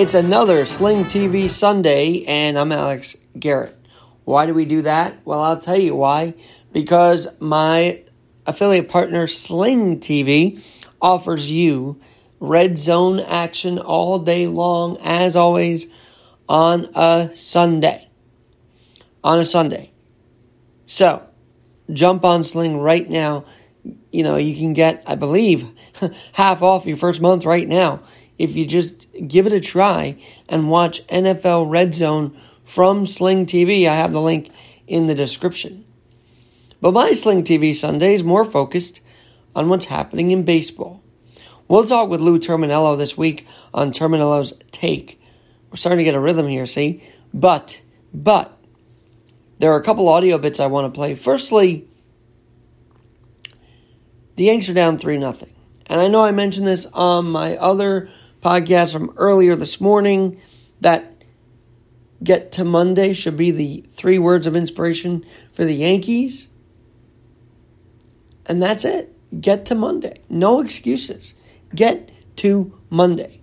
It's another Sling TV Sunday, and I'm Alex Garrett. Why do we do that? Well, I'll tell you why. Because my affiliate partner, Sling TV, offers you red zone action all day long, as always, on a Sunday. On a Sunday. So, jump on Sling right now. You know, you can get, I believe, half off your first month right now if you just give it a try and watch NFL Red Zone from Sling TV. I have the link in the description. But my Sling TV Sunday is more focused on what's happening in baseball. We'll talk with Lou Terminello this week on Terminello's Take. We're starting to get a rhythm here, see? But, but, there are a couple audio bits I want to play. Firstly, the Yanks are down 3 0. And I know I mentioned this on my other podcast from earlier this morning that get to Monday should be the three words of inspiration for the Yankees. And that's it. Get to Monday. No excuses. Get to Monday.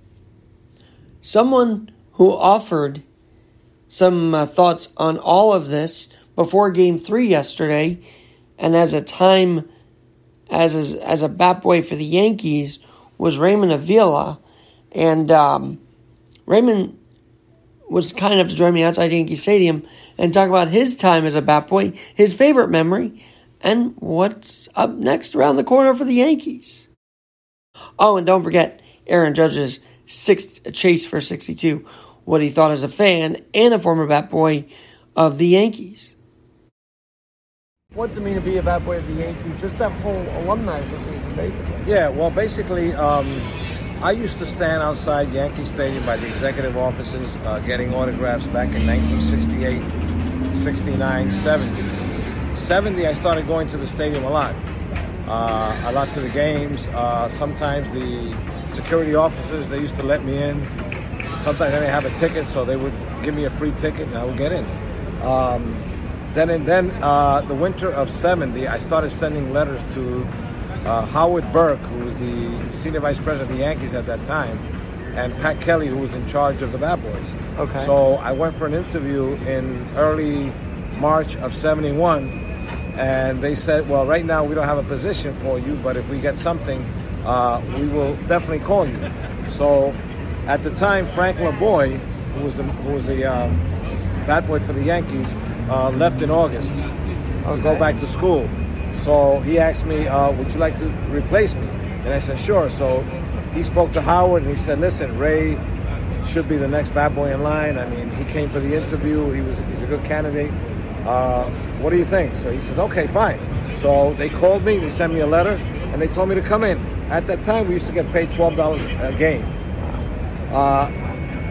Someone who offered some uh, thoughts on all of this before game three yesterday, and as a time as a, as a bat boy for the Yankees was Raymond Avila, and um, Raymond was kind enough to join me outside Yankee Stadium and talk about his time as a bat boy, his favorite memory, and what's up next around the corner for the Yankees. Oh, and don't forget Aaron Judge's sixth chase for 62, what he thought as a fan and a former bat boy of the Yankees. What's it mean to be a bat boy of the Yankees? Just that whole alumni association, basically. Yeah, well, basically, um, I used to stand outside Yankee Stadium by the executive offices uh, getting autographs back in 1968, 69, 70. 70, I started going to the stadium a lot. Uh, a lot to the games. Uh, sometimes the security officers, they used to let me in. Sometimes I didn't have a ticket, so they would give me a free ticket and I would get in. Um, then and then, uh, the winter of 70, I started sending letters to uh, Howard Berk, who was the senior vice president of the Yankees at that time, and Pat Kelly, who was in charge of the Bat Boys. Okay. So I went for an interview in early March of 71, and they said, well, right now we don't have a position for you, but if we get something, uh, we will definitely call you. So at the time, Frank LeBoy, who was, the, who was a uh, bat boy for the Yankees, uh, left in August Okay. to go back to school. So he asked me, uh, "Would you like to replace me?" And I said, "Sure." So he spoke to Howard and he said, "Listen, Ray should be the next bat boy in line. I mean, he came for the interview. He was he's a good candidate. Uh, what do you think?" So he says, "Okay, fine." So they called me. They sent me a letter and they told me to come in. At that time, we used to get paid twelve dollars a game. Uh,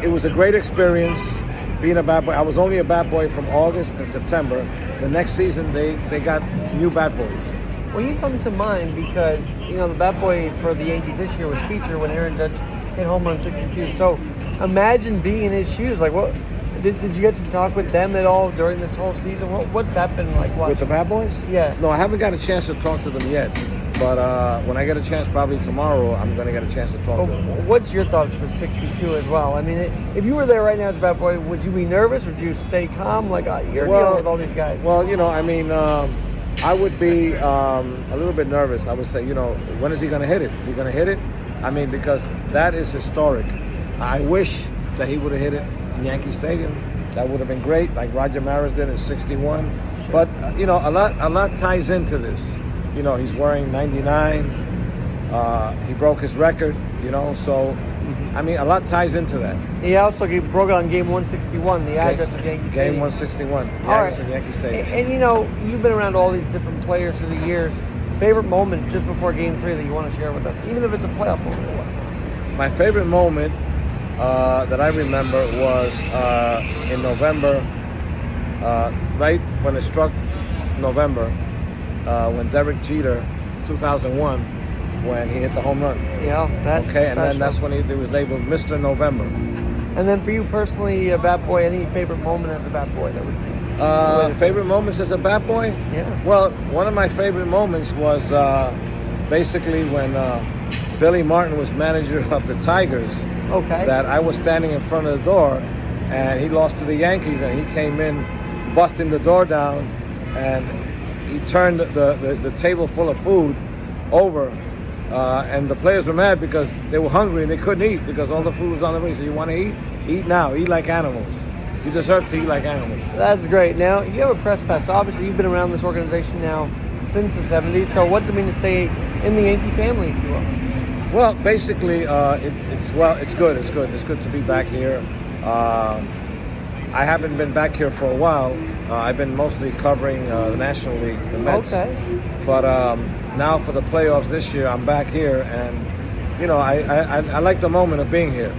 it was a great experience being a bat boy. I was only a bat boy from August and September. The next season, they, they got new bat boys. Well, you come to mind because you know the bat boy for the Yankees this year was featured when Aaron Judge hit home run 62. So imagine being in his shoes. Like, what did, did you get to talk with them at all during this whole season? What, what's that been like? Watching? With the bat boys? Yeah. No, I haven't got a chance to talk to them yet. But uh, when I get a chance, probably tomorrow, I'm going to get a chance to talk Well, to them. what's your thoughts of 62 as well? I mean, if you were there right now as a bat boy, would you be nervous? Or would you stay calm? Like uh, you're dealing with all these guys. Well, you know, I mean, um, I would be um, a little bit nervous. I would say, you know, when is he going to hit it? Is he going to hit it? I mean, because that is historic. I wish that he would have hit it in Yankee Stadium. That would have been great, like Roger Maris did in '61. But uh, you know, a lot, a lot ties into this. You know, he's wearing 99. Uh, he broke his record. You know, so I mean, a lot ties into that. he also he broke it on game 161, the address of Yankee Stadium. Game Stadium. 161, the All address right. of Yankee Stadium. And, and, you know, you've been around all these different players through the years. Favorite moment just before Game Three that you want to share with us, even if it's a playoff moment. My favorite moment uh, that I remember was uh, in November, uh, right when it struck November, uh, when Derek Jeter, 2001, when he hit the home run. Yeah, that's Okay, and then that's when he, it was labeled Mr. November. And then for you personally, a bat boy, any favorite moment as a bat boy that would be? Uh, favorite moments as a bat boy? Yeah. Well, one of my favorite moments was uh, basically when uh, Billy Martin was manager of the Tigers. Okay. That I was standing in front of the door, and he lost to the Yankees, and he came in, busting the door down, and he turned the, the, the table full of food over. Uh, and the players were mad because they were hungry and they couldn't eat because all the food was on the way. So you want to eat? Eat now. Eat like animals. You deserve to eat like animals. That's great. Now, you have a press pass. Obviously, you've been around this organization now since the 70s. So, what's it mean to stay in the Yankee family, if you will? Well, basically, uh, it, it's well, it's good. It's good. It's good to be back here. Uh, I haven't been back here for a while. Uh, I've been mostly covering uh, the National League, the Mets. Okay. But um, now for the playoffs this year, I'm back here, and you know, I, I, I like the moment of being here.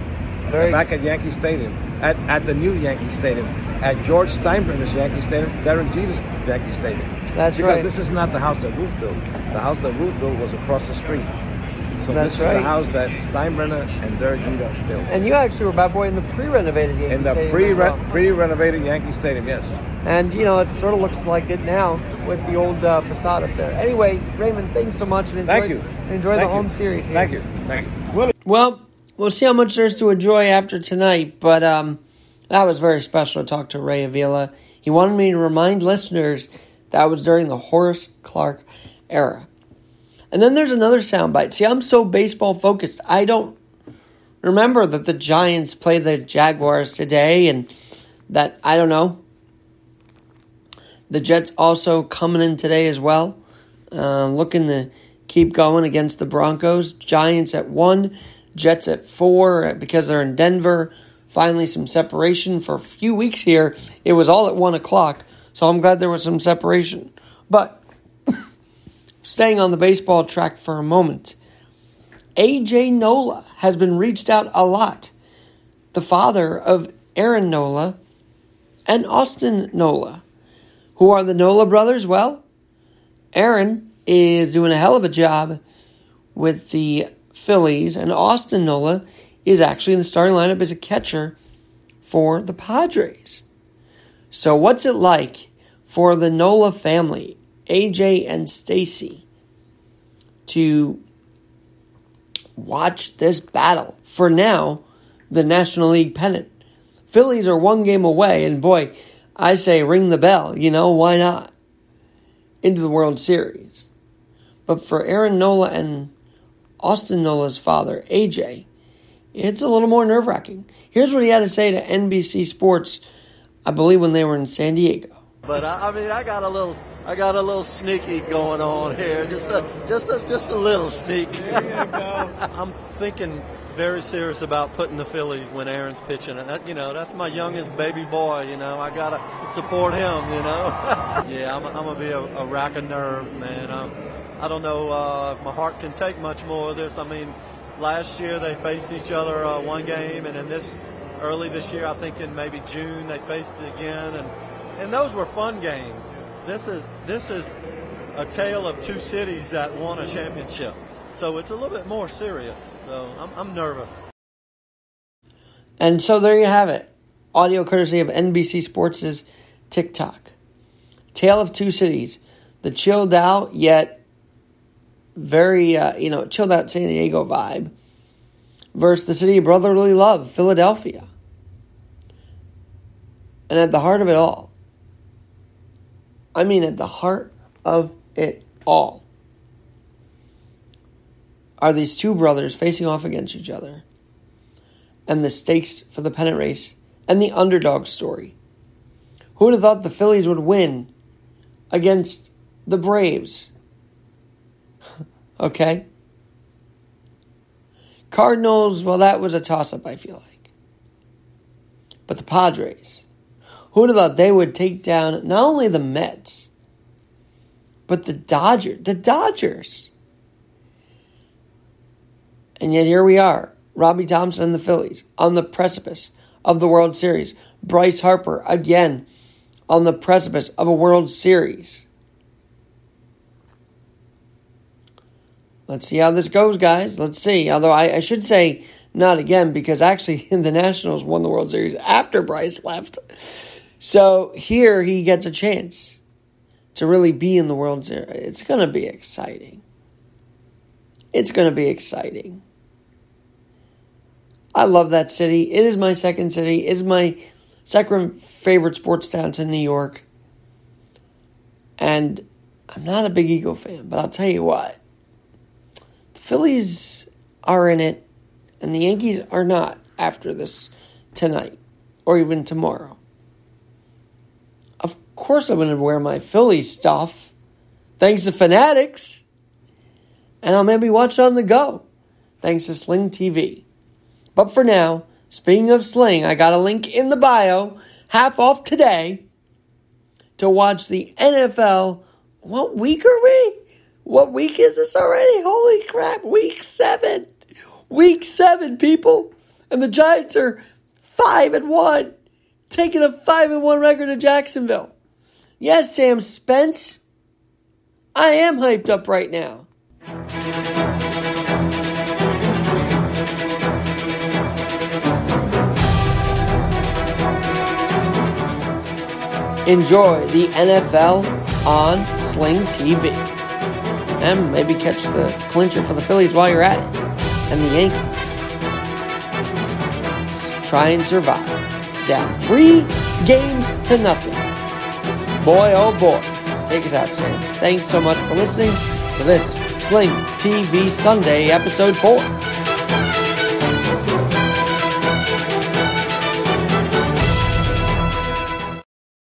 Very back at Yankee Stadium, at, at the new Yankee Stadium, at George Steinbrenner's Yankee Stadium, Derek Jeter's Yankee Stadium. That's because right. this is not the house that Ruth built. The house that Ruth built was across the street. So That's this is the house that Steinbrenner and Derek Jeter built. And you actually were bat boy in the pre-renovated Yankee in the Stadium pre as well. pre renovated Yankee Stadium, yes. And you know, it sort of looks like it now with the old uh, facade up there. Anyway, Raymond, thanks so much, and enjoy, Thank you. enjoy Thank the you. home series. Here. Thank you. Thank you. Well, we'll see how much there's to enjoy after tonight, but um, that was very special to talk to Ray Avila. He wanted me to remind listeners that was during the Horace Clarke era. And then there's another soundbite. See, I'm so baseball focused, I don't remember that the Giants play the Jaguars today, and that I don't know. The Jets also coming in today as well, uh, looking to keep going against the Broncos. Giants at one, Jets at four uh, because they're in Denver. Finally, some separation for a few weeks here. It was all at one o'clock, so I'm glad there was some separation. But staying on the baseball track for a moment, AJ Nola has been reached out a lot. The father of Aaron Nola and Austin Nola. Who are the Nola brothers? Well, Aaron is doing a hell of a job with the Phillies, and Austin Nola is actually in the starting lineup as a catcher for the Padres. So, what's it like for the Nola family, AJ and Stacy, to watch this battle for now, the National League pennant? Phillies are one game away, and boy, I say ring the bell, you know, why not? Into the World Series. But for Aaron Nola and Austin Nola's father, AJ, it's a little more nerve wracking. Here's what he had to say to NBC Sports, I believe when they were in San Diego. But I, I mean, I got a little, I got a little sneaky going on here, just a, just a, just a little sneak. I'm thinking very serious about putting the Phillies when Aaron's pitching. And that, you know, that's my youngest baby boy. You know, I gotta support him. You know, yeah, I'm, I'm gonna be a, a rack of nerves, man. I'm, I don't know uh, if my heart can take much more of this. I mean, last year they faced each other uh, one game, and in this early this year, I think in maybe June they faced it again, and and those were fun games. This is this is a tale of two cities that won a championship, so it's a little bit more serious. So I'm, I'm nervous. And so there you have it. Audio courtesy of NBC Sports' TikTok. Tale of Two Cities. The chilled out yet very, uh, you know, chilled out San Diego vibe versus the city of brotherly love, Philadelphia. And at the heart of it all, I mean, at the heart of it all, are these two brothers facing off against each other and the stakes for the pennant race and the underdog story. Who would have thought the Phillies would win against the Braves? okay. Cardinals, well, that was a toss up, I feel like. But the Padres, who would have thought they would take down not only the Mets, but the Dodgers? The Dodgers. And yet here we are, Robbie Thomson and the Phillies on the precipice of the World Series. Bryce Harper again on the precipice of a World Series. Let's see how this goes, guys. Let's see. Although I, I should say not again because actually the Nationals won the World Series after Bryce left. So here he gets a chance. to really be in the World Series. It's going to be exciting. It's going to be exciting. I love that city. It is my second city. It is my second favorite sports town to New York. And I'm not a big Eagle fan, but I'll tell you what. The Phillies are in it, and the Yankees are not after this tonight or even tomorrow. Of course, I'm going to wear my Phillies stuff, thanks to Fanatics. And I'll maybe watch it on the go, thanks to Sling TV. But for now, speaking of Sling, I got a link in the bio, half off today, to watch the NFL. What week are we? What week is this already? Holy crap, week seven. Week seven, people. And the Giants are five and one, taking a five and one record to Jacksonville. Yes, Sam Spence. I am hyped up right now. Enjoy the NFL on Sling TV. And maybe catch the clincher for the Phillies while you're at it. And the Yankees. Try and survive. Down three games to nothing. Boy, oh boy. Take us out, Sam. Thanks so much for listening to this Sling TV Sunday, episode 4.